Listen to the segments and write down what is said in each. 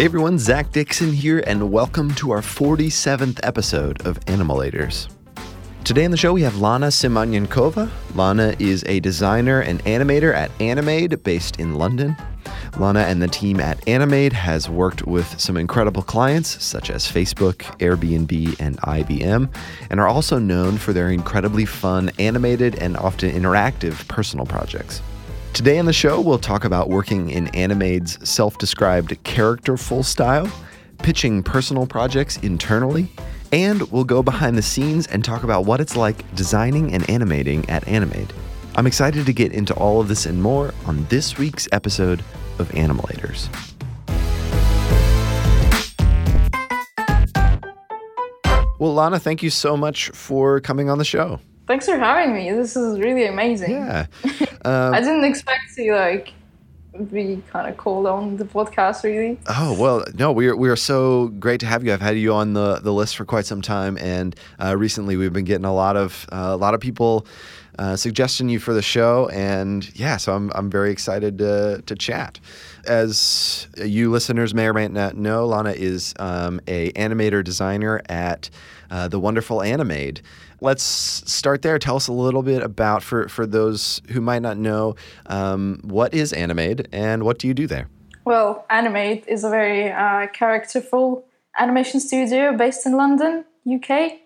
Hey everyone, Zach Dixon here, and welcome to our 47th episode of Animalators. Today on the show, we have Lana Simonyankova. Lana is a designer and animator at Animade, based in London. Lana and the team at Animade has worked with some incredible clients such as Facebook, Airbnb, and IBM, and are also known for their incredibly fun, animated, and often interactive personal projects. Today on the show, we'll talk about working in Animade's self described characterful style, pitching personal projects internally, and we'll go behind the scenes and talk about what it's like designing and animating at Animade. I'm excited to get into all of this and more on this week's episode of Animalators. Well, Lana, thank you so much for coming on the show. Thanks for having me. This is really amazing. Yeah. Um, I didn't expect to like be kind of called on the podcast really. Oh well, no, we are we are so great to have you. I've had you on the the list for quite some time, and uh, recently we've been getting a lot of uh, a lot of people uh, suggesting you for the show, and yeah, so I'm I'm very excited to to chat. As you listeners may or may not know, Lana is um, a animator designer at uh, the wonderful Animade let's start there. Tell us a little bit about, for, for those who might not know, um, what is Animade and what do you do there? Well, Animade is a very uh, characterful animation studio based in London, UK.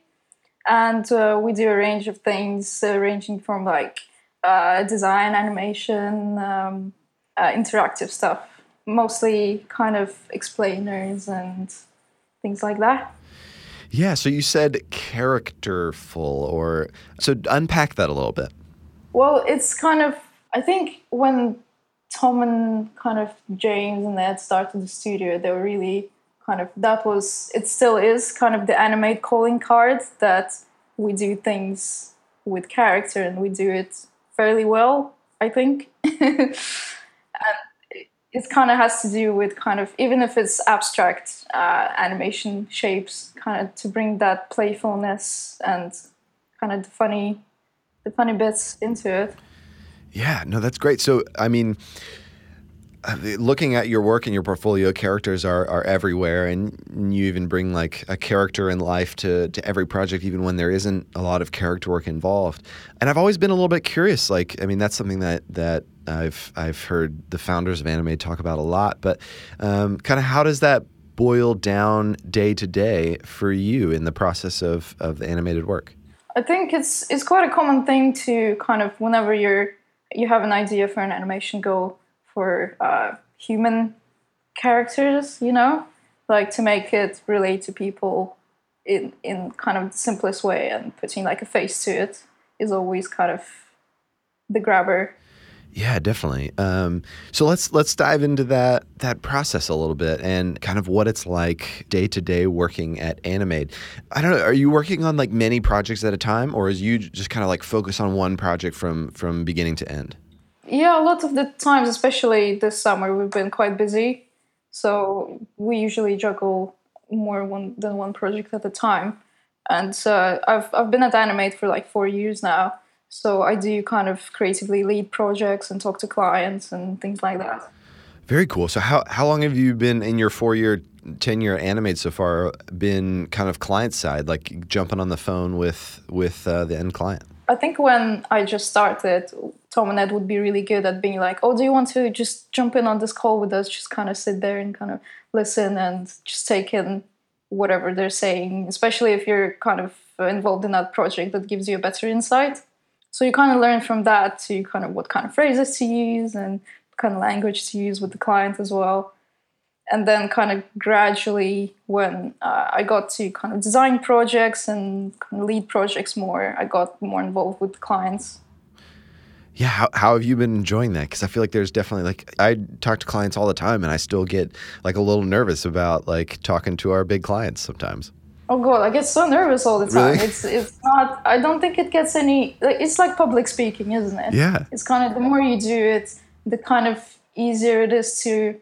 And uh, we do a range of things, uh, ranging from like uh, design, animation, um, uh, interactive stuff, mostly kind of explainers and things like that. Yeah, so you said characterful, or so unpack that a little bit. Well, it's kind of, I think when Tom and kind of James and Ed started the studio, they were really kind of, that was, it still is kind of the Animade calling card that we do things with character and we do it fairly well, I think. it kind of has to do with kind of even if it's abstract uh, animation shapes kind of to bring that playfulness and kind of the funny the funny bits into it. Yeah no that's great. So i mean looking at your work and your portfolio characters are, are everywhere and you even bring like a character in life to, to every project even when there isn't a lot of character work involved and i've always been a little bit curious like i mean that's something that that I've I've heard the founders of Animade talk about a lot, but um, kind of how does that boil down day to day for you in the process of of the animated work? I think it's it's quite a common thing to kind of whenever you're you have an idea for an animation goal for uh, human characters, you know, like to make it relate to people in in kind of the simplest way and putting like a face to it is always kind of the grabber yeah, definitely. Um, so let's let's dive into that that process a little bit and kind of what it's like day to day working at Animade. I don't know. Are you working on like many projects at a time, or is you just kind of like focus on one project from from beginning to end? Yeah, a lot of the times, especially this summer, we've been quite busy. So we usually juggle more one than one project at a time. And uh, I've I've been at Animade for like four years now so I do kind of creatively lead projects and talk to clients and things like that. Very cool. So how how long have you been in your four year tenure at Animade so far? Been kind of client side, like jumping on the phone with with uh, the end client. I think when I just started, Tom and Ed would be really good at being like, "Oh, do you want to just jump in on this call with us? Just kind of sit there and kind of listen and just take in whatever they're saying, especially if you're kind of involved in that project that gives you a better insight." So you kind of learn from that to kind of what kind of phrases to use and kind of language to use with the client as well. And then kind of gradually, when uh, I got to kind of design projects and kind of lead projects more, I got more involved with clients. Yeah, how, how have you been enjoying that? Because I feel like there's definitely like I talk to clients all the time, and I still get like a little nervous about like talking to our big clients sometimes. Oh god, I get so nervous all the time. Really? It's it's not. I don't think it gets any. It's like public speaking, isn't it? Yeah. It's kind of the more you do it, the kind of easier it is to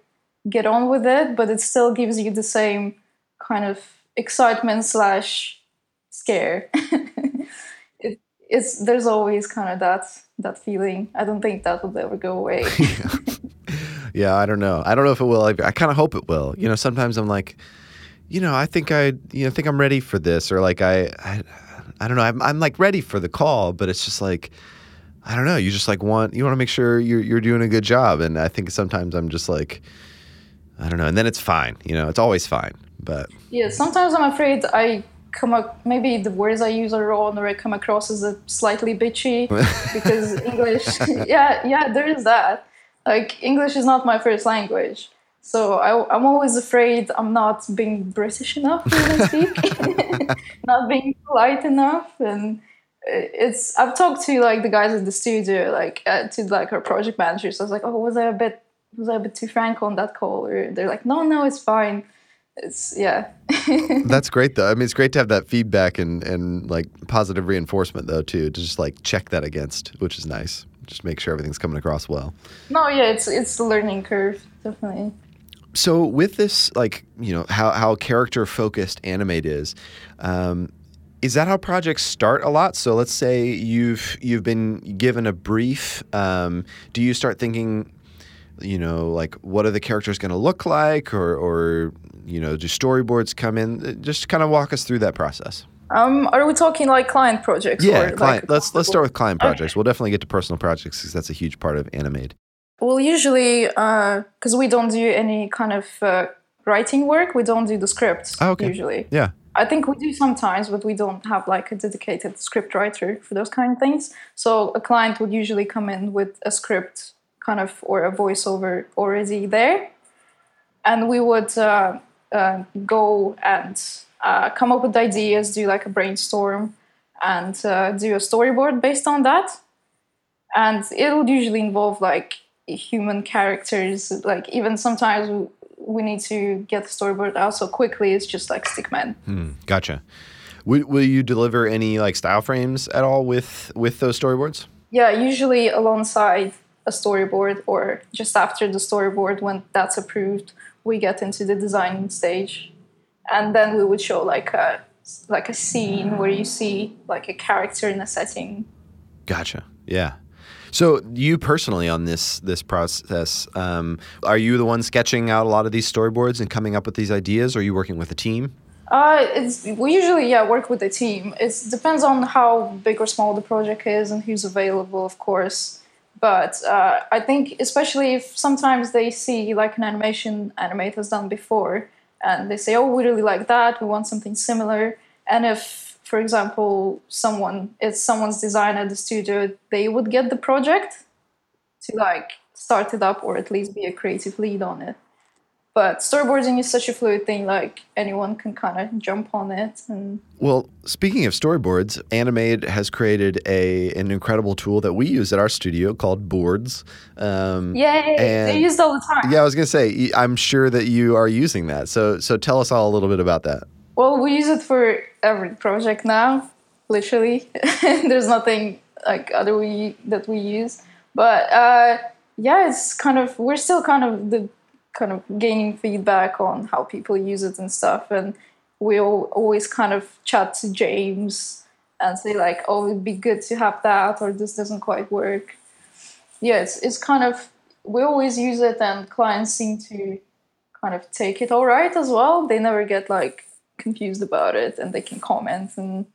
get on with it, but it still gives you the same kind of excitement slash scare. it, it's there's always kind of that that feeling. I don't think that will ever go away. yeah, I don't know. I don't know if it will. I, I kind of hope it will. You know, sometimes I'm like, you know, I think I, you know, think I'm ready for this, or like I, I, I don't know. I'm, I'm like ready for the call, but it's just like, I don't know. You just like want, you want to make sure you're, you're doing a good job, and I think sometimes I'm just like, I don't know, and then it's fine. You know, it's always fine, but yeah. Sometimes I'm afraid I come up maybe the words I use are wrong or I come across as a slightly bitchy because English yeah yeah there is that like English is not my first language so I, am always afraid I'm not being British enough to speak not being polite enough and it's I've talked to like the guys at the studio like uh, to like our project managers I was like oh was I a bit was I a bit too frank on that call or they're like no no it's fine it's yeah. That's great though. I mean, it's great to have that feedback and and like positive reinforcement though too to just like check that against, which is nice. Just make sure everything's coming across well. No, yeah, it's it's the learning curve definitely. So with this, like you know how how character focused Animade is. Um, is that how projects start a lot? So let's say you've you've been given a brief. Um, do you start thinking, you know, like what are the characters going to look like, or or you know, do storyboards come in? Just kind of walk us through that process. Um, are we talking like client projects? Yeah, client. Like let's let's start with client projects. Okay. We'll definitely get to personal projects because that's a huge part of Animade. Well, usually, because uh, we don't do any kind of uh, writing work, we don't do the scripts. Oh, okay. Usually, yeah. I think we do sometimes, but we don't have like a dedicated script writer for those kind of things. So a client would usually come in with a script, kind of, or a voiceover already there, and we would uh, uh, go and uh, come up with ideas, do like a brainstorm, and uh, do a storyboard based on that. And it would usually involve like human characters. Like even sometimes we, we need to get the storyboard out so quickly. It's just like stickman. Hmm, gotcha. Will, will you deliver any like style frames at all with with those storyboards? Yeah, usually alongside a storyboard or just after the storyboard when that's approved we get into the design stage. And then we would show like a like a scene where you see like a character in a setting. Gotcha. Yeah. So you personally on this this process um, are you the one sketching out a lot of these storyboards and coming up with these ideas or are you working with a team? Uh, it's we usually yeah work with a team. It depends on how big or small the project is and who's available of course but uh, I think, especially if sometimes they see like an animation Animade has done before, and they say, "Oh, we really like that. We want something similar." And if, for example, someone it's someone's design at the studio, they would get the project to like start it up or at least be a creative lead on it but storyboarding is such a fluid thing like anyone can kind of jump on it and well speaking of storyboards Animade has created a an incredible tool that we use at our studio called boards um, yeah they use all the time. Yeah i was going to say i'm sure that you are using that. So so tell us all a little bit about that. Well we use it for every project now literally. There's nothing like other we that we use. But uh yeah it's kind of we're still kind of the kind of gaining feedback on how people use it and stuff. And we'll always kind of chat to James and say like, "Oh, it'd be good to have that," or "This doesn't quite work." Yeah, it's, it's kind of we always use it, and clients seem to kind of take it all right as well. They never get like confused about it, and they can comment. And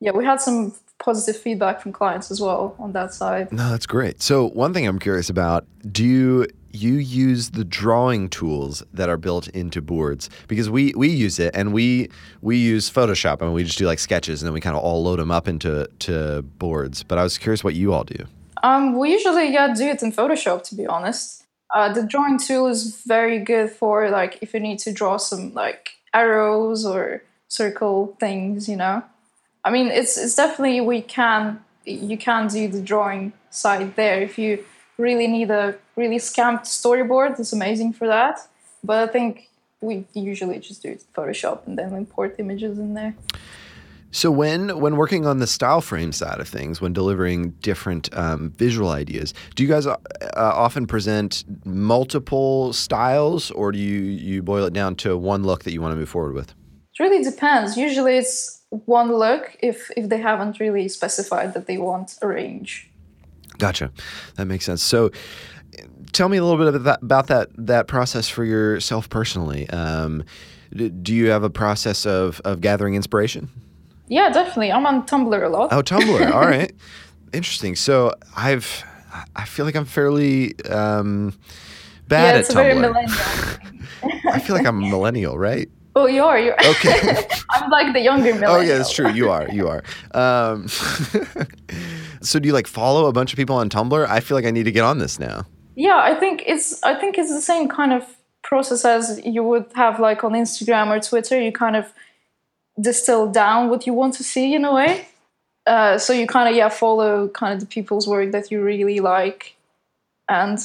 yeah, we had some positive feedback from clients as well on that side. No, that's great. So one thing I'm curious about: Do you you use the drawing tools that are built into boards because we we use it and we we use Photoshop and we just do like sketches and then we kind of all load them up into to boards. But I was curious what you all do. Um, we usually yeah do it in Photoshop to be honest. Uh, the drawing tool is very good for like if you need to draw some like arrows or circle things, you know. I mean, it's it's definitely we can you can do the drawing side there if you really need a really scamped storyboard. It's amazing for that. But I think we usually just do Photoshop and then import images in there. So when when working on the style frame side of things, when delivering different um, visual ideas, do you guys uh, often present multiple styles, or do you you boil it down to one look that you want to move forward with? It really depends. Usually, it's one look if if they haven't really specified that they want a range. Gotcha. That makes sense. So, tell me a little bit about that, about that, that process for yourself personally. Um, do you have a process of, of gathering inspiration? Yeah, definitely. I'm on Tumblr a lot. Oh, Tumblr. All right. Interesting. So I've, I feel like I'm fairly um, bad yeah, at Tumblr. I feel like I'm a millennial, right? Oh, you are. You're Okay. I'm like the younger millennial. Oh yeah, that's true. You are. You are. Um, so do you like follow a bunch of people on Tumblr? I feel like I need to get on this now. Yeah, I think it's. I think it's the same kind of process as you would have like on Instagram or Twitter. You kind of distill down what you want to see in a way. Uh, so you kind of yeah follow kind of the people's work that you really like, and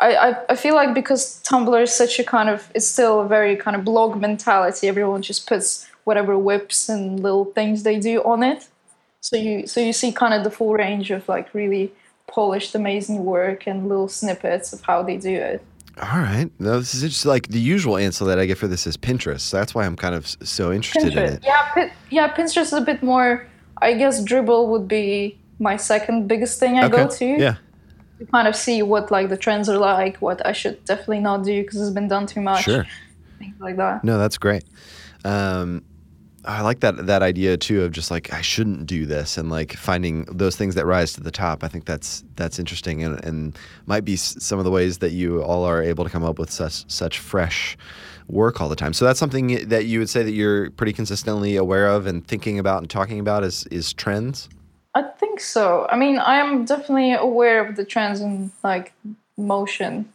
I, I I feel like because Tumblr is such a kind of it's still a very kind of blog mentality. Everyone just puts whatever whips and little things they do on it. So you so you see kind of the full range of like really polished, amazing work and little snippets of how they do it. All right. No, this is just like the usual answer that I get for this is Pinterest. So that's why I'm kind of so interested in it. yeah, yeah, Pinterest is a bit more. I guess Dribbble would be my second biggest thing I go to. Yeah. to kind of see what like the trends are like, what I should definitely not do because it's been done too much, Sure. things like that. No, that's great. Um, I like that that idea too of just like I shouldn't do this and like finding those things that rise to the top. I think that's that's interesting and, and might be some of the ways that you all are able to come up with such such fresh work all the time. So that's something that you would say that you're pretty consistently aware of and thinking about and talking about is is trends. I think so. I mean, I am definitely aware of the trends in like motion,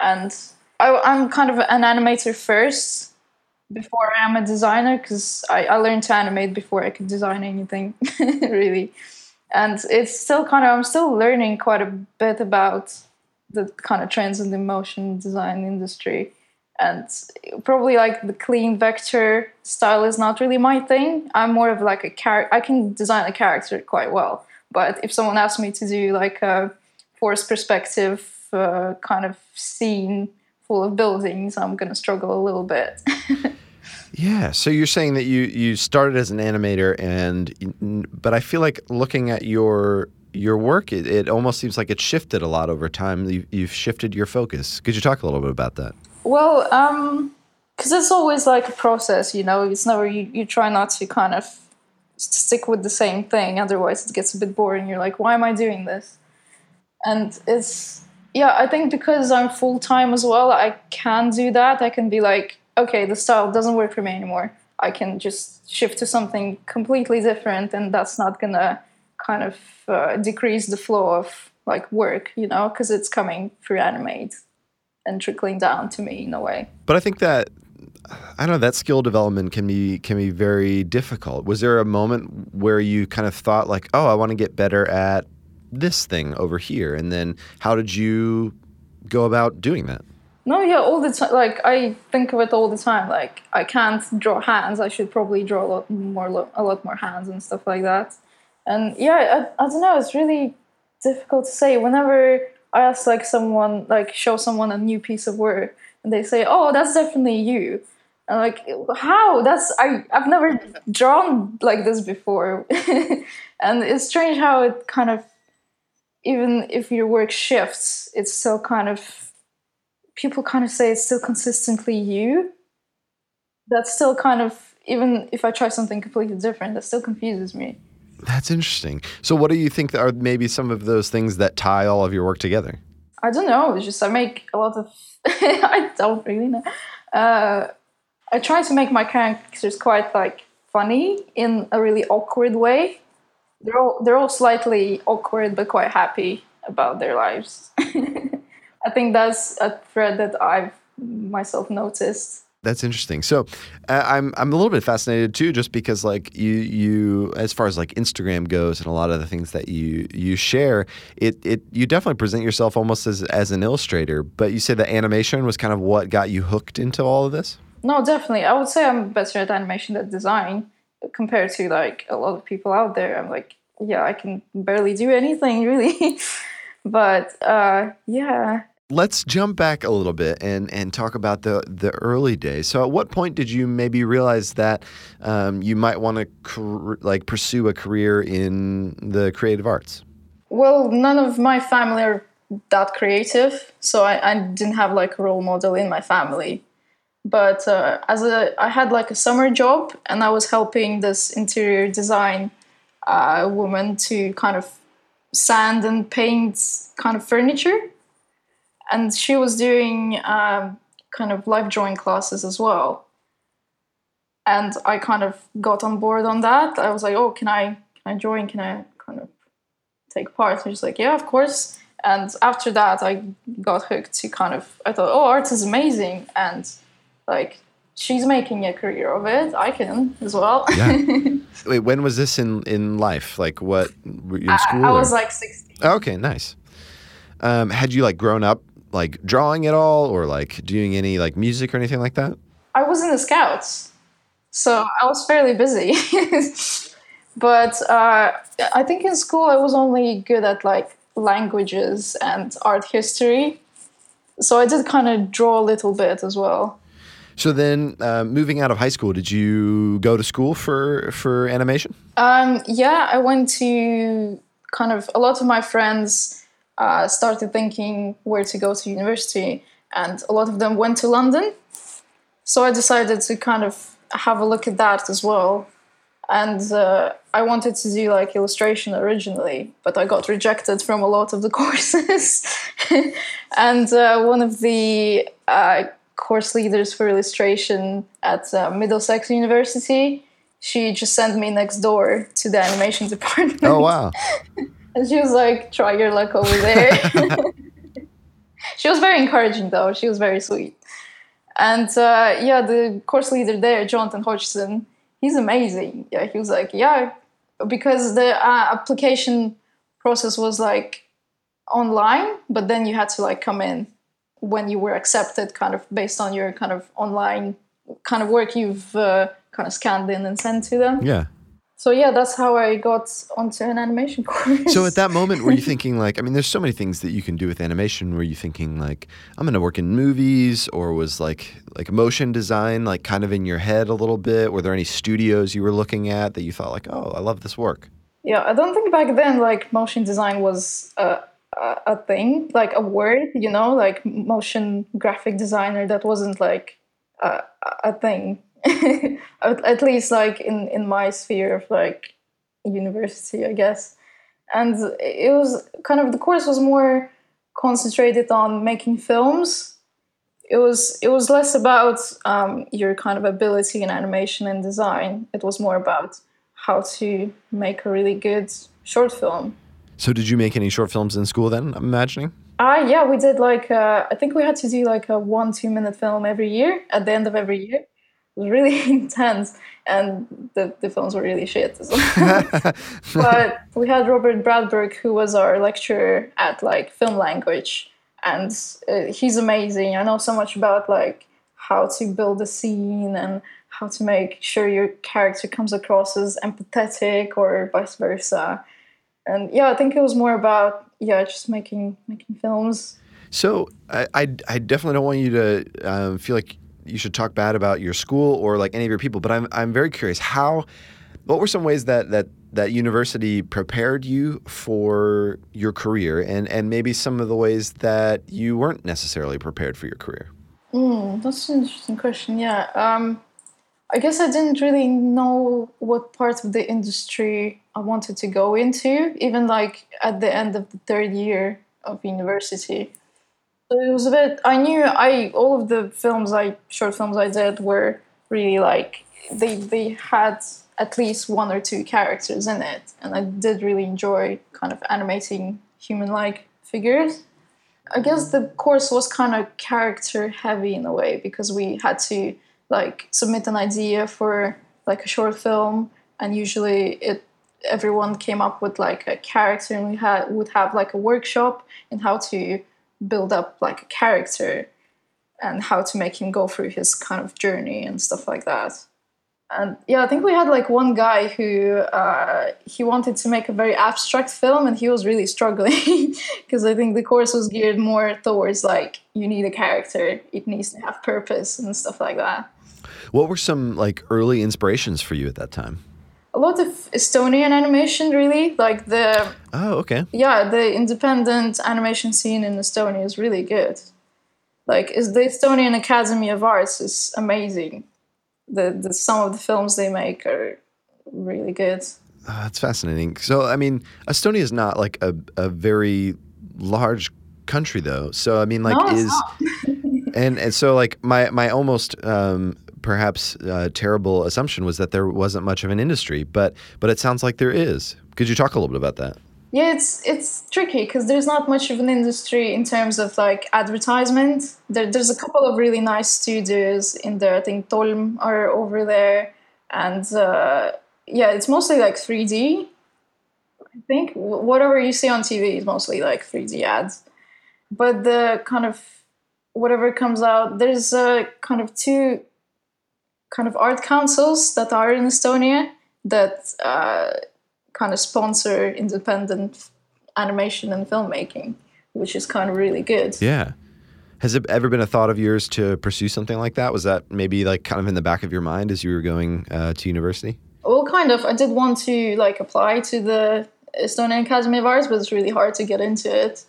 and I, I'm kind of an animator first before I am a designer because I, I learned to animate before I could design anything really, and it's still kind of I'm still learning quite a bit about the kind of trends in the motion design industry and probably like the clean vector style is not really my thing. I'm more of like a character. I can design a character quite well, but if someone asks me to do like a forced perspective uh, kind of scene full of buildings, I'm gonna struggle a little bit. Yeah. So you're saying that you you started as an animator, and but I feel like looking at your your work, it, it almost seems like it shifted a lot over time. You, you've shifted your focus. Could you talk a little bit about that? well, um, because it's always like a process, you know. It's never you. You try not to kind of stick with the same thing, otherwise it gets a bit boring. You're like, why am I doing this? and it's yeah i think because i'm full-time as well i can do that. I can be like okay the style doesn't work for me anymore. I can just shift to something completely different and that's not gonna kind of uh, decrease the flow of like work you know because it's coming through Animade and trickling down to me in a way. But I think that I don't know that skill development can be can be very difficult. Was there a moment where you kind of thought like, oh, I want to get better at this thing over here, and then how did you go about doing that? No, yeah, all the time. Like I think of it all the time. Like I can't draw hands. I should probably draw a lot more, a lot more hands and stuff like that. And yeah, I, I don't know. It's really difficult to say. Whenever I ask like someone, like show someone a new piece of work, and they say, "Oh, that's definitely you," I'm like, "How? That's I. I've never drawn like this before." and it's strange how it kind of, even if your work shifts, it's still kind of people kind of say it's still consistently you. That's still kind of even if I try something completely different, that still confuses me. That's interesting. So, what do you think are maybe some of those things that tie all of your work together? I don't know. It's just I make a lot of. I don't really know. Uh, I try to make my characters quite like funny in a really awkward way. They're all they're all slightly awkward but quite happy about their lives. I think that's a thread that I've myself noticed. That's interesting. So, uh, I'm I'm a little bit fascinated too, just because like you you as far as like Instagram goes and a lot of the things that you you share, it it you definitely present yourself almost as as an illustrator. But you said that animation was kind of what got you hooked into all of this. No, definitely. I would say I'm better at animation than design compared to like a lot of people out there. I'm like, yeah, I can barely do anything really. but uh, yeah, Let's jump back a little bit and and talk about the the early days. So, at what point did you maybe realize that um, you might want to cr- like pursue a career in the creative arts? well, none of my family are that creative, so I, I didn't have like a role model in my family. But uh, as a, I had like a summer job, and I was helping this interior design uh, woman to kind of sand and paint kind of furniture, and she was doing um, kind of life drawing classes as well. And I kind of got on board on that. I was like, "Oh, can I can I join? Can I kind of take part?" And she's like, "Yeah, of course." And after that, I got hooked to kind of. I thought, "Oh, art is amazing," and like she's making a career of it. I can as well. Yeah. Wait, when was this in in life? Like, what were you in school? I, or- was like 16. Okay, nice. Um, had you like grown up like drawing at all, or like doing any like music or anything like that? I was in the scouts, so I was fairly busy. but uh, I think in school I was only good at like languages and art history. So I did kind of draw a little bit as well. So then, uh, moving out of high school, did you go to school for for animation? Um, yeah, I went to kind of a lot of my friends uh, started thinking where to go to university, and a lot of them went to London. So I decided to kind of have a look at that as well. And uh, I wanted to do like illustration originally, but I got rejected from a lot of the courses. and uh, one of the uh, course leaders for illustration at uh, Middlesex University, she just sent me next door to the animation department. Oh wow! And she was like, try your luck over there. she was very encouraging, though. She was very sweet. And uh, yeah, the course leader there, Jonathan Hodgson, he's amazing. Yeah, he was like, yeah, because the uh, application process was like online, but then you had to like come in when you were accepted, kind of based on your kind of online kind of work you've uh, kind of scanned in and sent to them. Yeah. So yeah, that's how I got onto an animation course. So at that moment, were you thinking like, I mean, there's so many things that you can do with animation. Were you thinking like, I'm going to work in movies, or was like like motion design like kind of in your head a little bit? Were there any studios you were looking at that you thought like, oh, I love this work? Yeah, I don't think back then like motion design was a, a, thing, like a word, you know, like motion graphic designer. That wasn't like a, a thing, at, at least like in in my sphere of like university, I guess. And it was kind of the course was more concentrated on making films. It was it was less about um, your kind of ability in animation and design. It was more about how to make a really good short film. So did you make any short films in school then? I'm imagining. Ah, yeah, we did like uh, I think we had to do like a one two minute film every year at the end of every year. It was really intense, and the, the films were really shit as well. but we had Robert Bradbrook, who was our lecturer at like film language, and uh, he's amazing. I know so much about like how to build a scene and how to make sure your character comes across as empathetic or vice versa. And yeah, I think it was more about yeah, just making making films. So I, I, I definitely don't want you to um, feel like you should talk bad about your school or like any of your people, but I'm I'm very curious how. What were some ways that that that university prepared you for your career, and and maybe some of the ways that you weren't necessarily prepared for your career? Mm, that's an interesting question. Yeah, um, I guess I didn't really know what part of the industry I wanted to go into, even like at the end of the third year of university. So it was a bit. I knew I all of the films I short films I did were really like they they had at least one or two characters in it, and I did really enjoy kind of animating human like figures. I guess the course was kind of character heavy in a way because we had to like submit an idea for like a short film, and usually it everyone came up with like a character, and we had would have like a workshop in how to build up like a character and how to make him go through his kind of journey and stuff like that. And yeah, I think we had like one guy who uh, he wanted to make a very abstract film, and he was really struggling because I think the course was geared more towards like you need a character, it needs to have purpose and stuff like that. What were some like early inspirations for you at that time? a lot of Estonian animation, really. Like the Oh, okay. yeah, the independent animation scene in Estonia is really good. Like, is the Estonian Academy of Arts is amazing. The, the some of the films they make are really good. Uh, that's fascinating. So, I mean, Estonia is not like a, a very large country, though. So, I mean, like, No, is and and so like my my almost um, perhaps uh, terrible assumption was that there wasn't much of an industry, but but it sounds like there is. Could you talk a little bit about that? Yeah, it's it's tricky because there's not much of an industry in terms of like advertisement. There, there's a couple of really nice studios in there. I think Tolm are over there, and uh, yeah, it's mostly like 3D. I think whatever you see on TV is mostly like 3D ads, but the kind of whatever comes out, there's uh, kind of two kind of art councils that are in Estonia that. Uh, kind of sponsor independent animation and filmmaking, which is kind of really good. Yeah. Has it ever been a thought of yours to pursue something like that? Was that maybe like kind of in the back of your mind as you were going uh, to university? Well, kind of. I did want to like apply to the Estonian Academy of Arts, but it's really hard to get into it.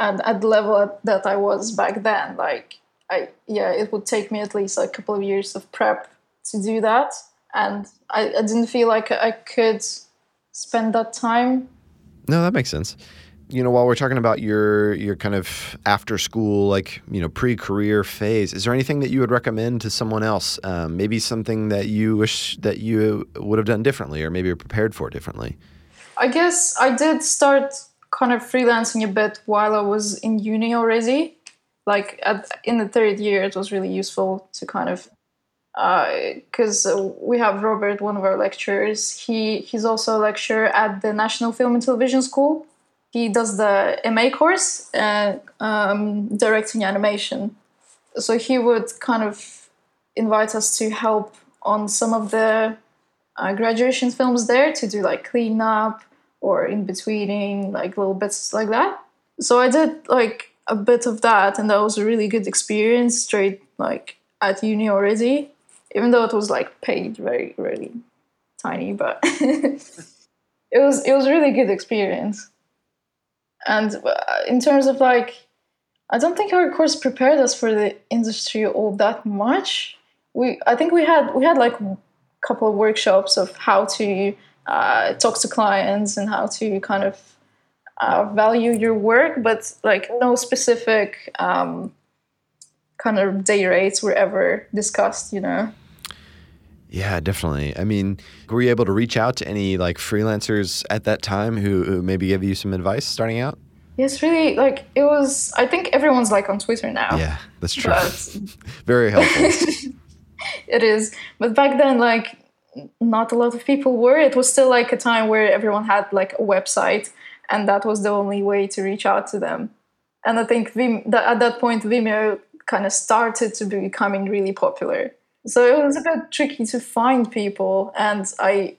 And at the level that I was back then, like I yeah, it would take me at least a couple of years of prep to do that, and I, I didn't feel like I could spend that time No, that makes sense. You know, while we're talking about your your kind of after school, like you know, pre career phase, is there anything that you would recommend to someone else? Um, maybe something that you wish that you would have done differently, or maybe you're prepared for differently. I guess I did start kind of freelancing a bit while I was in uni already. Like at, in the third year, it was really useful to kind of because uh, we have Robert, one of our lecturers. He he's also a lecturer at the National Film and Television School. He does the MA course, uh, um, directing animation. So he would kind of invite us to help on some of the uh, graduation films there to do like cleanup or in betweening, like little bits like that. So I did like a bit of that, and that was a really good experience. Straight like at uni already, even though it was like paid very really tiny, but it was it was really good experience. And uh, in terms of like, I don't think our course prepared us for the industry all that much. We I think we had we had like a couple of workshops of how to uh, talk to clients and how to kind of uh, value your work, but like no specific um, kind of day rates were ever discussed. You know. Yeah, definitely. I mean, were you able to reach out to any like freelancers at that time who, who maybe give you some advice starting out? Yes, really. Like it was. I think everyone's like on Twitter now. Yeah, that's true. Very helpful. it is. But back then, like not a lot of people were. It was still like a time where everyone had like a website, and that was the only way to reach out to them. And I think Vim- that at that point, Vimeo kind of started to be becoming really popular. So it was a bit tricky to find people, and I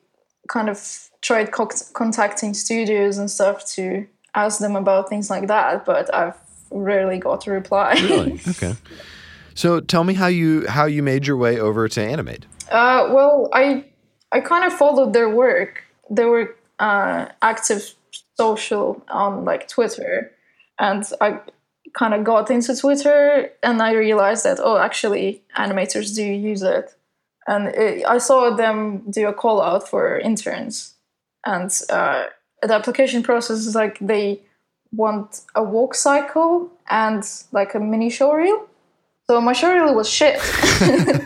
kind of tried co- contacting studios and stuff to ask them about things like that, but I've rarely got a reply. really? Okay. So tell me how you how you made your way over to Animade. Uh, well, I I kind of followed their work. They were uh, active social on like Twitter, and I kind of got into Twitter, and I realized that oh, actually, animators do use it, and it, I saw them do a call out for interns, and uh, the application process is like they want a walk cycle and like a mini showreel. So my showreel was shit.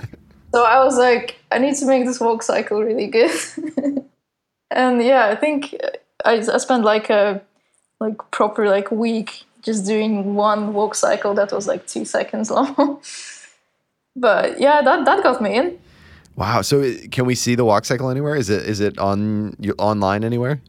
So I was like, I need to make this walk cycle really good. and yeah, I think I, I spent like a like proper like week just doing one walk cycle that was like two seconds long. but yeah, that that got me in. Wow. So can we see the walk cycle anywhere? Is it is it on you online anywhere?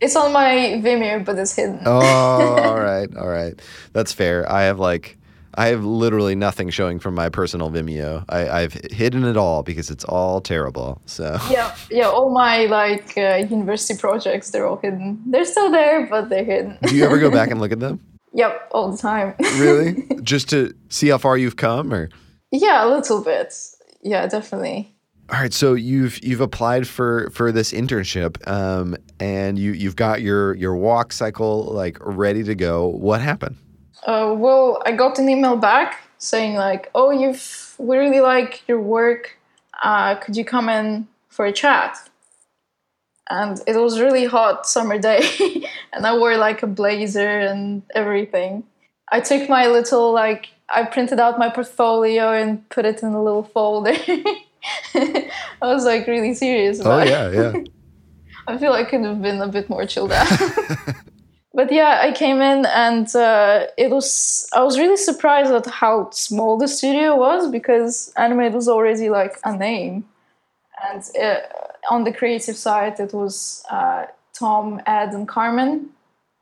It's on my Vimeo, but it's hidden. Oh, all right, all right. That's fair. I have like I have literally nothing showing from my personal Vimeo. I, I've hidden it all because it's all terrible. So Yeah, yeah. All my like uh, university projects, they're all hidden. They're still there, but they're hidden. do you ever go back and look at them? Yep, all the time. Really? Just to see how far you've come, or yeah, a little bit. Yeah, definitely. All right, so you've you've applied for for this internship, um, and you you've got your your walk cycle like ready to go. What happened? Uh, well, I got an email back saying like, "Oh, you've we really like your work. Uh, could you come in for a chat?" And it was really hot summer day, and I wore like a blazer and everything. I took my little like I printed out my portfolio and put it in a little folder. I was like really serious. oh yeah, yeah. I feel I could have been a bit more chilled out. but yeah, I came in and uh, it was. I was really surprised at how small the studio was because Animade was already like a name, and it, uh, on the creative side, it was uh, Tom, Ed, and Carmen.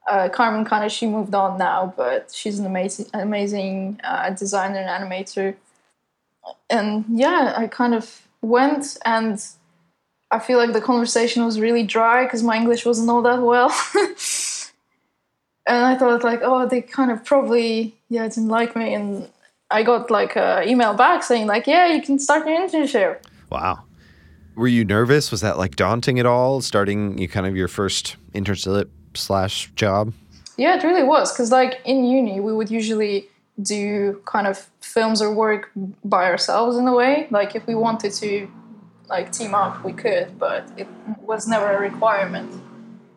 Uh, Carmen kind of she moved on now, but she's an amazing, amazing uh, designer and animator. And yeah, I kind of went and I feel like the conversation was really dry because my English wasn't all that well. and I thought like, oh, they kind of probably yeah didn't like me, and I got like an email back saying like, yeah, you can start your internship. Wow. Were you nervous? Was that like daunting at all? Starting you kind of your first internship slash job? Yeah, it really was because like in uni we would usually do kind of films or work by ourselves in a way. Like if we wanted to like team up, we could, but it was never a requirement.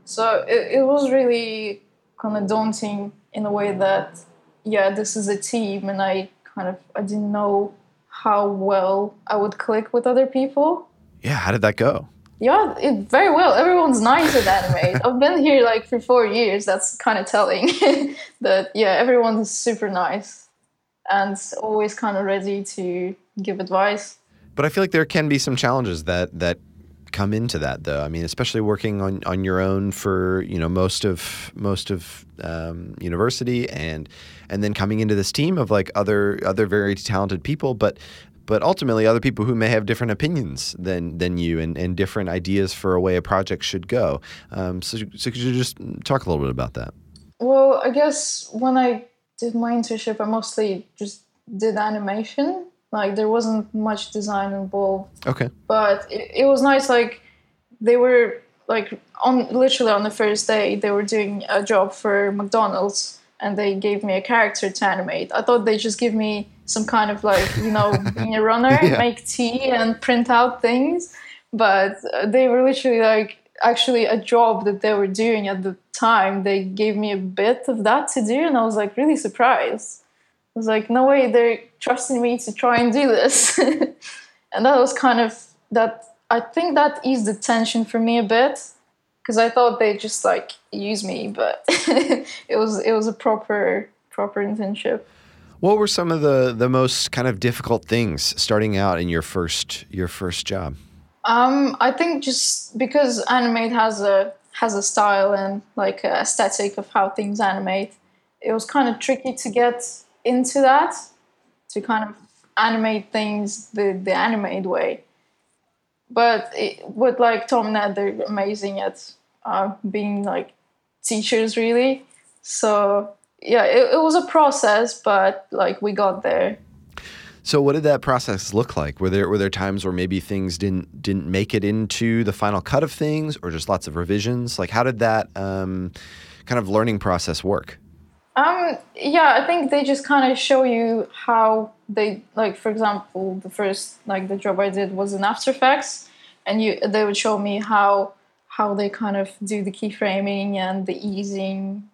So it, it was really kind of daunting in a way that yeah, this is a team, and I kind of I didn't know how well I would click with other people. Yeah, how did that go? Yeah, it, very well. Everyone's nice at Animade. I've been here like for four years. That's kind of telling that, yeah, everyone is super nice and always kind of ready to give advice. But I feel like there can be some challenges that that come into that though. I mean, especially working on, on your own for you know most of most of um, university and and then coming into this team of like other other very talented people, but but ultimately other people who may have different opinions than than you and, and different ideas for a way a project should go. Um, so, so could you just talk a little bit about that? Well, I guess when I did my internship, I mostly just did animation. Like there wasn't much design involved. Okay. But it, it was nice. Like they were like on literally on the first day they were doing a job for McDonald's and they gave me a character to animate. I thought they just give me some kind of like you know being a runner, yeah. make tea and print out things, but they were literally like actually a job that they were doing at the time. They gave me a bit of that to do, and I was like really surprised. I was like, no way, they're trusting me to try and do this, and that was kind of that. I think that eased the tension for me a bit because I thought they just like use me, but it was it was a proper proper internship. What were some of the the most kind of difficult things starting out in your first your first job? Um, I think just because Animade has a has a style and like a aesthetic of how things animate, it was kind of tricky to get into that to kind of animate things the the Animade way but it, with like Tom and Ed, they're amazing at uh, being like teachers, really. So yeah, it, it was a process, but like we got there. So what did that process look like? Were there were there times where maybe things didn't didn't make it into the final cut of things, or just lots of revisions? Like how did that um, kind of learning process work? Um, yeah, I think they just kind of show you how they like. For example, the first like the job I did was in After Effects, and you they would show me how how they kind of do the keyframing and the easing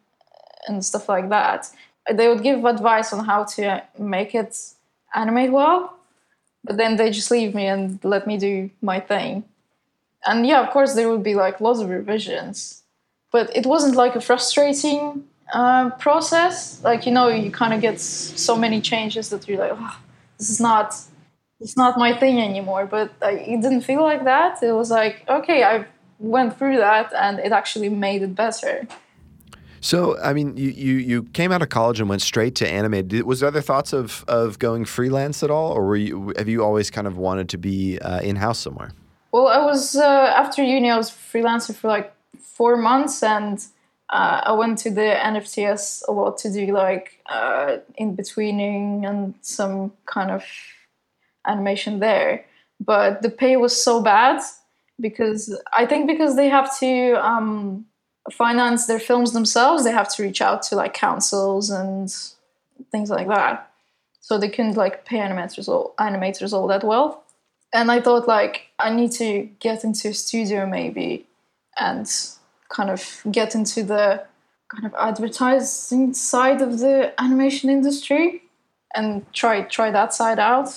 and stuff like that. They would give advice on how to make it animate well, but then they just leave me and let me do my thing. And yeah, of course, there would be like lots of revisions, but it wasn't like a frustrating uh, process. Like you know, you kind of get so many changes that you're like, oh, this is not, it's not my thing anymore. But it didn't feel like that. It was like, okay, I went through that, and it actually made it better. So, I mean, you, you, you came out of college and went straight to Animade. Was there other thoughts of, of going freelance at all, or were you have you always kind of wanted to be uh, in house somewhere? Well, I was uh, after uni. I was freelancer for like four months, and uh, I went to the NFTS a lot to do like uh, in betweening and some kind of animation there. but the pay was so bad because I think because they have to um, finance their films themselves, they have to reach out to like councils and things like that. So they couldn't like pay animators all animators all that well. And I thought like I need to get into a studio maybe and kind of get into the kind of advertising side of the animation industry and try try that side out.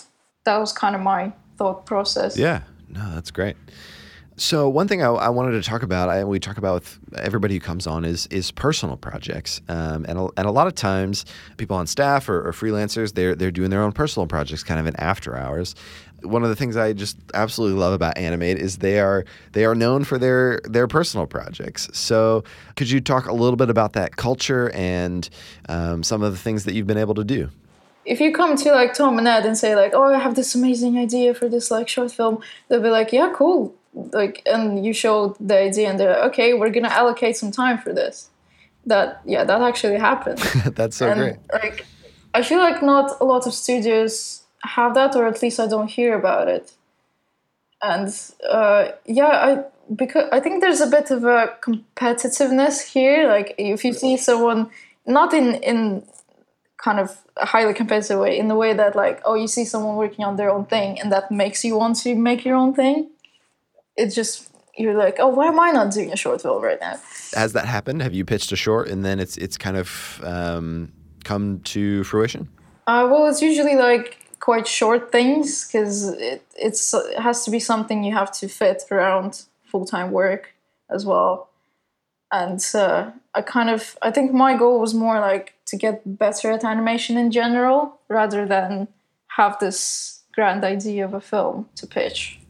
That was kind of my thought process. Yeah, no, that's great. So one thing I, I wanted to talk about, I, we talk about with everybody who comes on, is is personal projects, um, and a, and a lot of times people on staff or, or freelancers, they're they're doing their own personal projects, kind of in after hours. One of the things I just absolutely love about Animade is they are they are known for their their personal projects. So could you talk a little bit about that culture and um, some of the things that you've been able to do? if you come to like Tom and Ed and say like, "Oh, I have this amazing idea for this like short film," they'll be like, "Yeah, cool." Like, and you show the idea, and they're like, "Okay, we're gonna allocate some time for this." That yeah, that actually happened. That's so and, great. Like, I feel like not a lot of studios have that, or at least I don't hear about it. And uh, yeah, I because I think there's a bit of a competitiveness here. Like, if you see someone not in in kind of a highly competitive way in the way that like oh you see someone working on their own thing and that makes you want to make your own thing it's just you're like oh why am i not doing a short film right now? Has that happened? Have you pitched a short and then it's it's kind of um, come to fruition? Uh, well it's usually like quite short things because it, it's it has to be something you have to fit around full-time work as well. And uh, I kind of I think my goal was more like to get better at animation in general rather than have this grand idea of a film to pitch.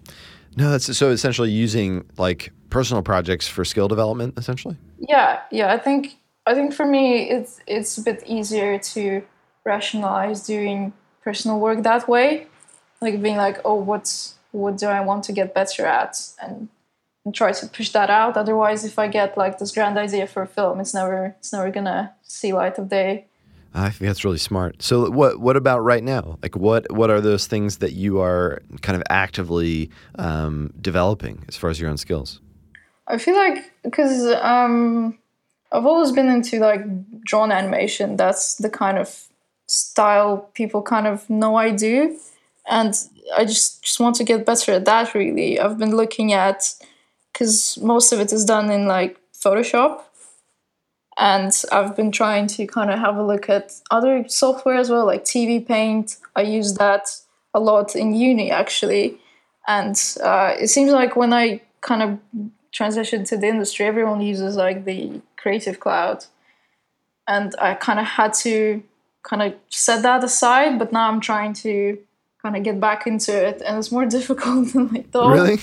No, that's so essentially using like personal projects for skill development essentially. Yeah, yeah, I think I think for me it's it's a bit easier to rationalize doing personal work that way. Like being like, oh, what's what do I want to get better at and and try to push that out. Otherwise, if I get like this grand idea for a film, it's never it's never gonna see light of day. I think that's really smart. So what what about right now? Like what what are those things that you are kind of actively um, developing as far as your own skills? I feel like because um, I've always been into like drawn animation. That's the kind of style people kind of know I do, and I just just want to get better at that. Really, I've been looking at because most of it is done in like Photoshop. And I've been trying to kind of have a look at other software as well, like TV Paint. I use that a lot in uni actually. And uh, it seems like when I kind of transitioned to the industry, everyone uses like the Creative Cloud. And I kind of had to kind of set that aside, but now I'm trying to kind of get back into it, and it's more difficult than I thought. Really?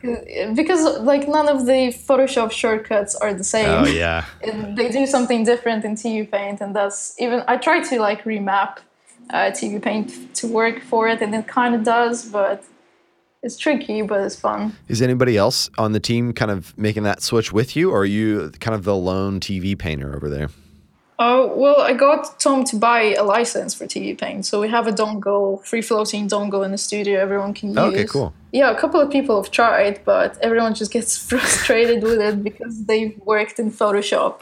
Because like none of the Photoshop shortcuts are the same. Oh yeah. they do something different in TV Paint, and that's even. I try to like remap uh, TV Paint to work for it, and it kind of does, but it's tricky, but it's fun. Is anybody else on the team kind of making that switch with you, or are you kind of the lone TV painter over there? Oh, well, I got Tom to buy a license for TV Paint. So we have a dongle, free floating dongle in the studio everyone can use. Okay, cool. Yeah, a couple of people have tried, but everyone just gets frustrated with it because they've worked in Photoshop.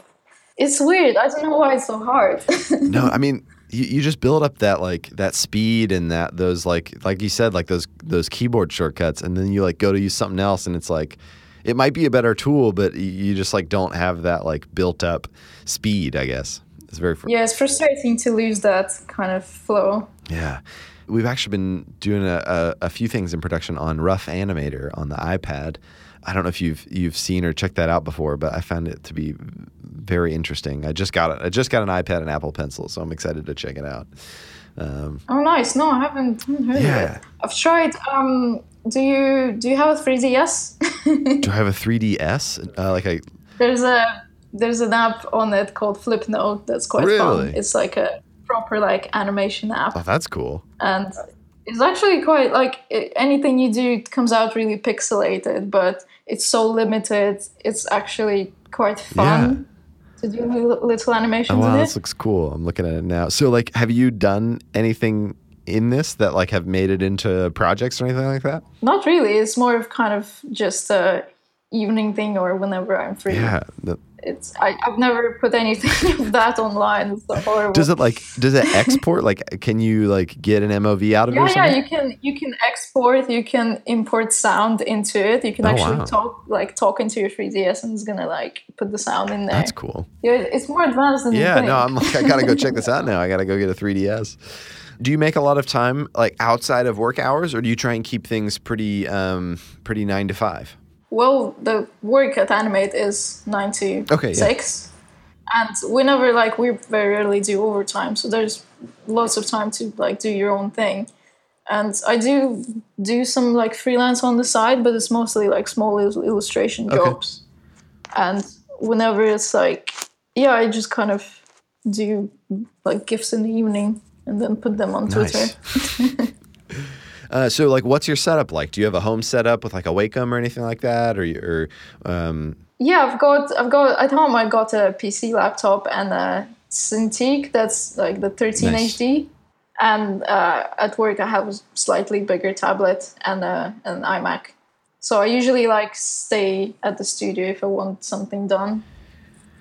It's weird. I don't know why it's so hard. no, I mean, you, you just build up that like that speed and that those like like you said like those those keyboard shortcuts and then you like go to use something else and it's like it might be a better tool but you just like don't have that like built up speed i guess it's very fr- yeah, it's frustrating to lose that kind of flow. Yeah. We've actually been doing a, a, a, few things in production on Rough Animator on the iPad. I don't know if you've you've seen or checked that out before, but I found it to be very interesting. I just got it. I just got an iPad and Apple Pencil, so I'm excited to check it out. Um, oh, nice! No, I haven't, heard yeah. of it. I've tried. Um, do you do you have a 3ds? do I have a 3ds? Uh, like a there's a there's an app on it called Flipnote that's quite really? fun. It's like a proper like animation app. Oh, that's cool. And it's actually quite like anything you do comes out really pixelated, but it's so limited. It's actually quite fun. Yeah. To do little oh, animations. Oh, wow, in this looks cool. I'm looking at it now. So, like, have you done anything in this that like have made it into projects or anything like that? Not really. It's more of kind of just a evening thing or whenever I'm free. Yeah. It's I, I've never put anything of that online. It's horrible. does it like does it export? like can you like get an MOV out of it yeah, something? yeah, you can you can export, you can import sound into it. You can Oh, actually wow. talk like talk into your 3DS and it's gonna like put the sound in there. That's cool. Yeah, it's more advanced than Yeah, no, I'm like I gotta go check this out now. I gotta go get a 3DS. Do you make a lot of time like outside of work hours, or do you try and keep things pretty um pretty nine to five? Well, the work at Animade is 96. Okay, yeah. and we never like we very rarely do overtime. So there's lots of time to like do your own thing, and I do do some like freelance on the side, but it's mostly like small il- illustration Okay. jobs. And whenever it's like, yeah, I just kind of do like gifts in the evening and then put them on Twitter. Uh, so, like, what's your setup like? Do you have a home setup with like a Wacom or anything like that, or, or um, Yeah, I've got I've got at home I got a PC laptop and a Cintiq that's like the 13 Nice. HD, and uh, at work I have a slightly bigger tablet and a, an iMac. So I usually like stay at the studio if I want something done.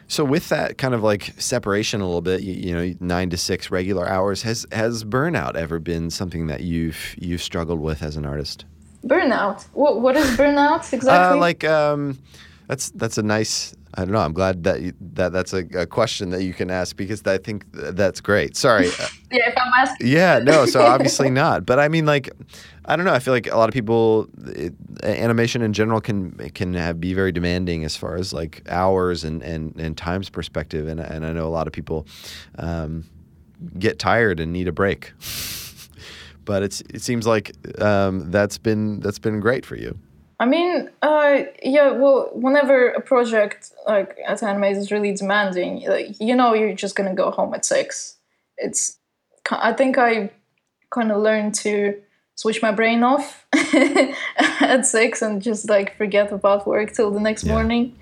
So with that kind of like separation a little bit, you, you know, nine to six regular hours, has has burnout ever been something that you've you've struggled with as an artist? Burnout. What what is burnout exactly? Uh, like um, that's that's a nice. I don't know. I'm glad that you, that that's a, a question that you can ask because I think th- that's great. Sorry. Uh, yeah, if I'm asking. yeah, no. So obviously not. But I mean, like, I don't know. I feel like a lot of people, it, animation in general can can have, be very demanding as far as like hours and and, and times perspective. And and I know a lot of people um, get tired and need a break. but it's it seems like um, that's been that's been great for you. I mean, uh, yeah. Well, whenever a project like at Animade is really demanding, like you know, you're just gonna go home at six. It's. I think I kind of learned to switch my brain off at six and just like forget about work till the next Yeah. morning.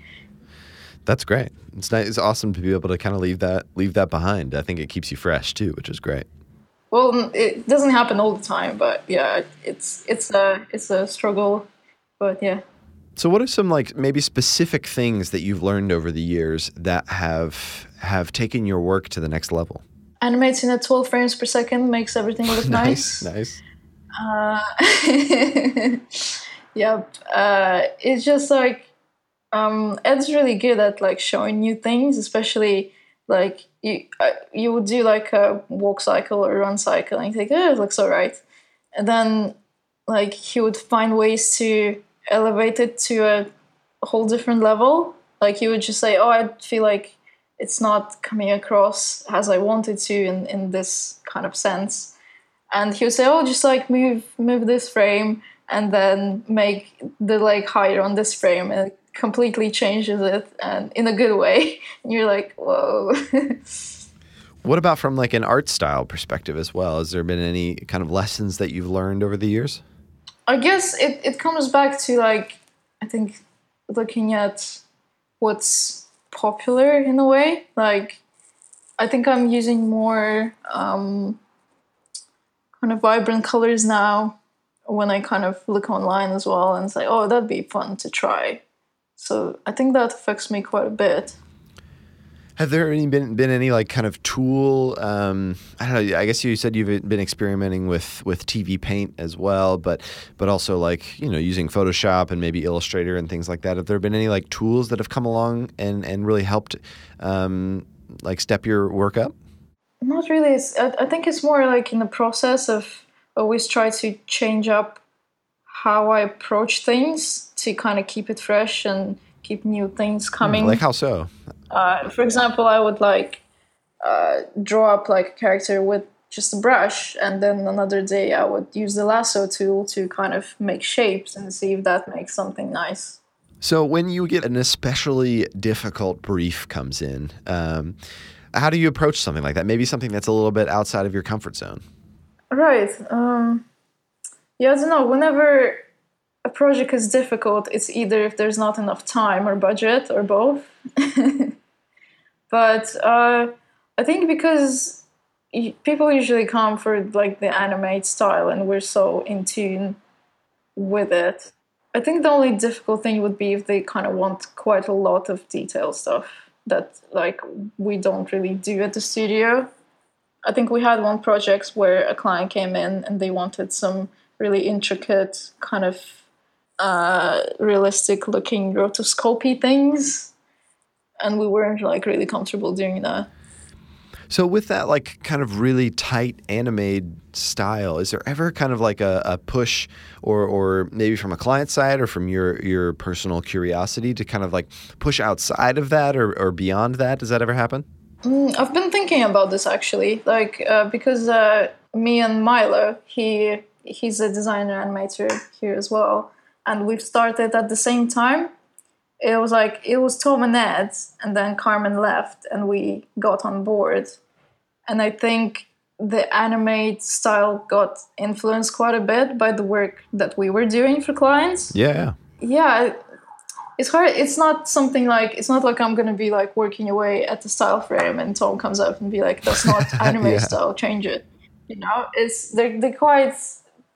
That's great. It's nice. It's awesome to be able to kind of leave that leave that behind. I think it keeps you fresh too, which is great. Well, mm, it doesn't happen all the time, but yeah, it's it's a it's a struggle. But yeah. So, what are some like maybe specific things that you've learned over the years that have have taken your work to the next level? Animating at 12 frames per second makes everything look nice. nice. Uh, yep. Uh, it's just like um, Ed's really good at like showing new things, especially like you uh, you would do like a walk cycle or run cycle, and you think, oh, it looks alright, and then like he would find ways to elevate it to a whole different level. Like he would just say, oh, I feel like it's not coming across as I wanted to in, in this kind of sense and he would say, "Oh, just like move move this frame, and then make the like higher on this frame." And it completely changes it, and in a good way. And you're like, "Whoa!" What about from like an art style perspective as well? Has there been any kind of lessons that you've learned over the years? I guess it it comes back to like I think looking at what's popular in a way. Like I think I'm using more um, kind of vibrant colors now when I kind of look online as well and say, oh, that'd be fun to try. So I think that affects me quite a bit. Have there any been been any like kind of tool? Um, I don't know. I guess you said you've been experimenting with with TV Paint as well, but but also like you know using Photoshop and maybe Illustrator and things like that. Have there been any like tools that have come along and and really helped um, like step your work up? Not really. It's, I, I think it's more like in the process of always try to change up how I approach things to kind of keep it fresh and keep new things coming. Like how so? Uh, for example, I would like uh, draw up like a character with just a brush, and then another day I would use the lasso tool to kind of make shapes and see if that makes something nice. So when you get an especially difficult brief comes in, um, how do you approach something like that? Maybe something that's a little bit outside of your comfort zone. Right. Um, yeah, I don't know. Whenever a project is difficult, it's either if there's not enough time or budget or both. but uh, I think because people usually come for like the Animade style, and we're so in tune with it. I think the only difficult thing would be if they kind of want quite a lot of detail stuff that like we don't really do at the studio. I think we had one project where a client came in and they wanted some really intricate kind of uh, realistic looking rotoscopy things and we weren't like really comfortable doing that So with that like kind of really tight Animade style, is there ever kind of like a, a push or or maybe from a client side or from your your personal curiosity to kind of like push outside of that or, or beyond that? Does that ever happen? Mm, i've been thinking about this actually like uh, because uh, me and milo he he's a designer animator here as well and we've started at the same time it was like it was tom and ed and then carmen left and we got on board and i think the Animade style got influenced quite a bit by the work that we were doing for clients Yeah. yeah it's hard it's not something like it's not like i'm gonna be like working away at the style frame and tom comes up and be like that's not Animade Yeah. style change it you know it's they they quite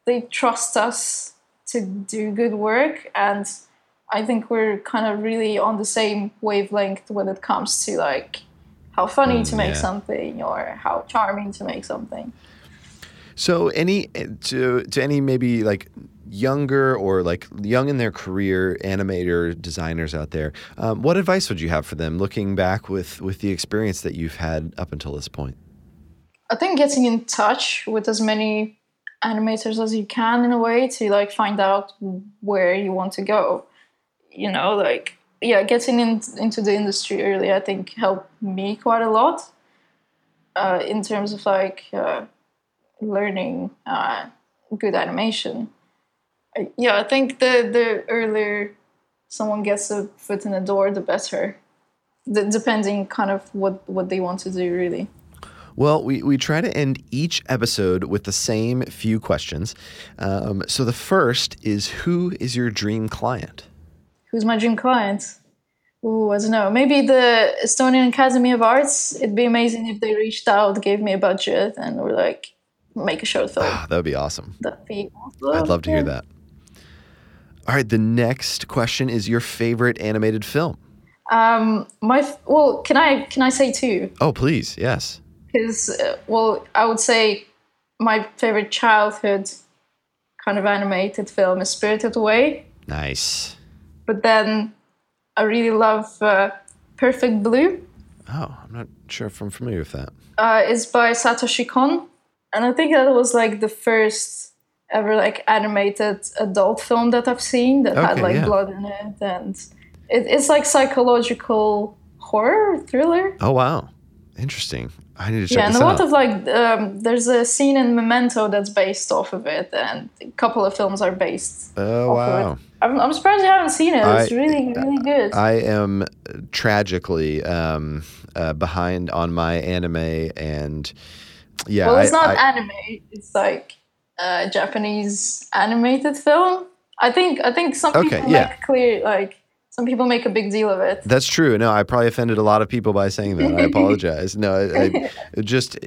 they trust us to do good work and i think we're kind of really on the same wavelength when it comes to like how funny to make yeah. something or how charming to make something So any to to any maybe like younger or like young in their career animator designers out there, um, what advice would you have for them looking back with with the experience that you've had up until this point? I think getting in touch with as many animators as you can in a way to like find out where you want to go. You know, like yeah, getting in, into the industry early, I think helped me quite a lot uh, in terms of like uh, learning uh, good animation. Yeah, I think the the earlier someone gets a foot in the door, the better. Depending kind of what what they want to do, really. Well, we, we try to end each episode with the same few questions. Um, so the first is Who is your dream client? Who's my dream client? Ooh, I don't know. Maybe the Estonian Academy of Arts. It'd be amazing if they reached out, gave me a budget, and were like, make a short film. Ah, that would be awesome. That'd be awesome. I'd love to hear that. All right, the next question is your favorite animated film. Um, my well, can I can I say two? Oh, please, yes. Because uh, well, I would say my favorite childhood kind of animated film is Spirited Away. Nice. But then I really love uh, Perfect Blue. Oh, I'm not sure if I'm familiar with that. uh, is by Satoshi Kon, and I think that was like the first ever like animated adult film that I've seen that had like yeah. blood in it, and it, it's like psychological horror thriller. Oh, wow. Interesting. I need to check this out. yeah, and a out. lot of like um, there's a scene in Memento that's based off of it, and a couple of films are based. oh, wow. I'm, I'm surprised you haven't seen it. It's I- really really good. I am tragically um, uh, behind on my anime, and yeah, well, it's I- not I- anime. It's like a Japanese animated film. I think I think some Okay, people yeah. make clear like some people make a big deal of it. That's true. No, I probably offended a lot of people by saying that. I apologize. No, I, I just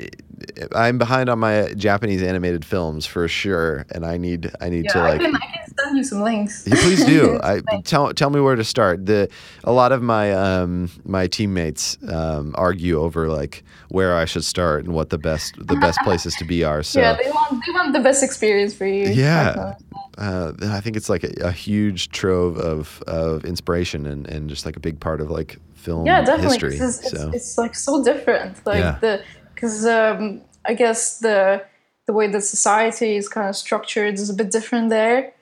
I'm behind on my Japanese animated films for sure, and I need I need Yeah, to I like. can I can send you some links. Yeah, please do. I tell tell me where to start. The a lot of my um my teammates um argue over like where I should start and what the best the best places to be are. So yeah, they want they want the best experience for you. Yeah. Uh, I think it's like a, a huge trove of of inspiration and and just like a big part of like film yeah, definitely. history. It's, so it's, it's like so different. Like Yeah. the because um, I guess the the way that society is kind of structured is a bit different there.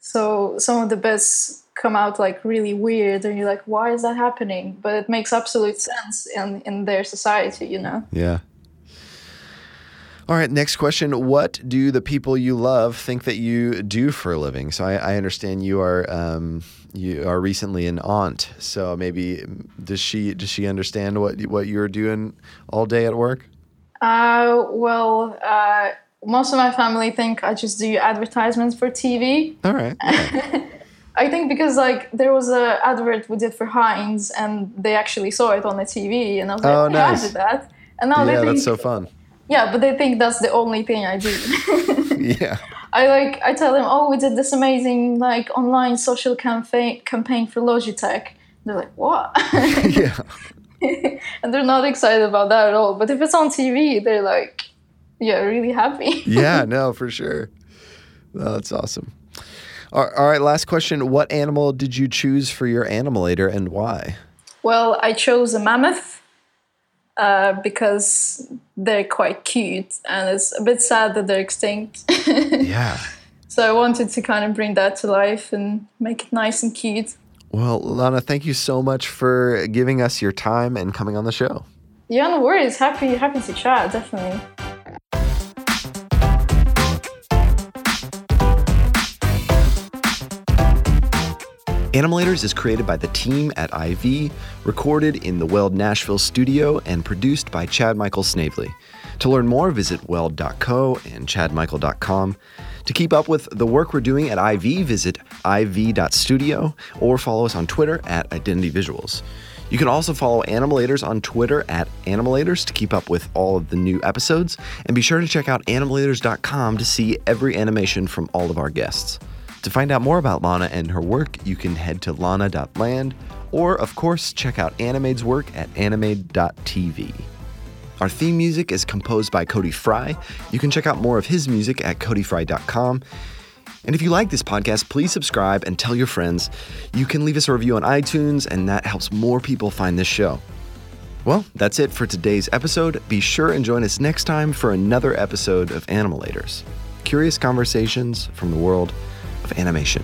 So some of the bits come out like really weird, and you're like, why is that happening? But it makes absolute sense in in their society, you know. yeah. All right, next question. What do the people you love think that you do for a living? So I, I understand you are um, you are recently an aunt. So maybe does she does she understand what what you're doing all day at work? Uh, well, uh, most of my family think I just do advertisements for TV. All right. yeah. I think because like there was a advert we did for Heinz, and they actually saw it on the TV, and I was like, Oh, "Yeah, nice. I did that." And now yeah, they think, that's so fun. Yeah, but they think that's the only thing I do. yeah. I like I tell them, oh, we did this amazing like online social campaign campaign for Logitech. They're like, what? yeah. and they're not excited about that at all. But if it's on TV, they're like, yeah, really happy. yeah, no, for sure. That's awesome. All right, last question. What animal did you choose for your animalator and why? Well, I chose a mammoth uh, because they're quite cute and it's a bit sad that they're extinct. yeah. So I wanted to kind of bring that to life and make it nice and cute. Well, Lana, thank you so much for giving us your time and coming on the show. Yeah, no worries. Happy happy to chat, definitely. Animalators is created by the team at IV, recorded in the Weld Nashville studio, and produced by Chad Michael Snavely. To learn more, visit weld.co and chadmichael.com. To keep up with the work we're doing at IV, visit iv.studio or follow us on Twitter at Identity Visuals. You can also follow Animalators on Twitter at Animalators to keep up with all of the new episodes, and be sure to check out animalators.com to see every animation from all of our guests. To find out more about Lana and her work, you can head to lana.land or, of course, check out Animade's work at animade.tv. Our theme music is composed by Cody Fry. You can check out more of his music at codyfry.com. And if you like this podcast, please subscribe and tell your friends. You can leave us a review on iTunes, and that helps more people find this show. Well, that's it for today's episode. Be sure and join us next time for another episode of Animalators Curious Conversations from the World of Animation.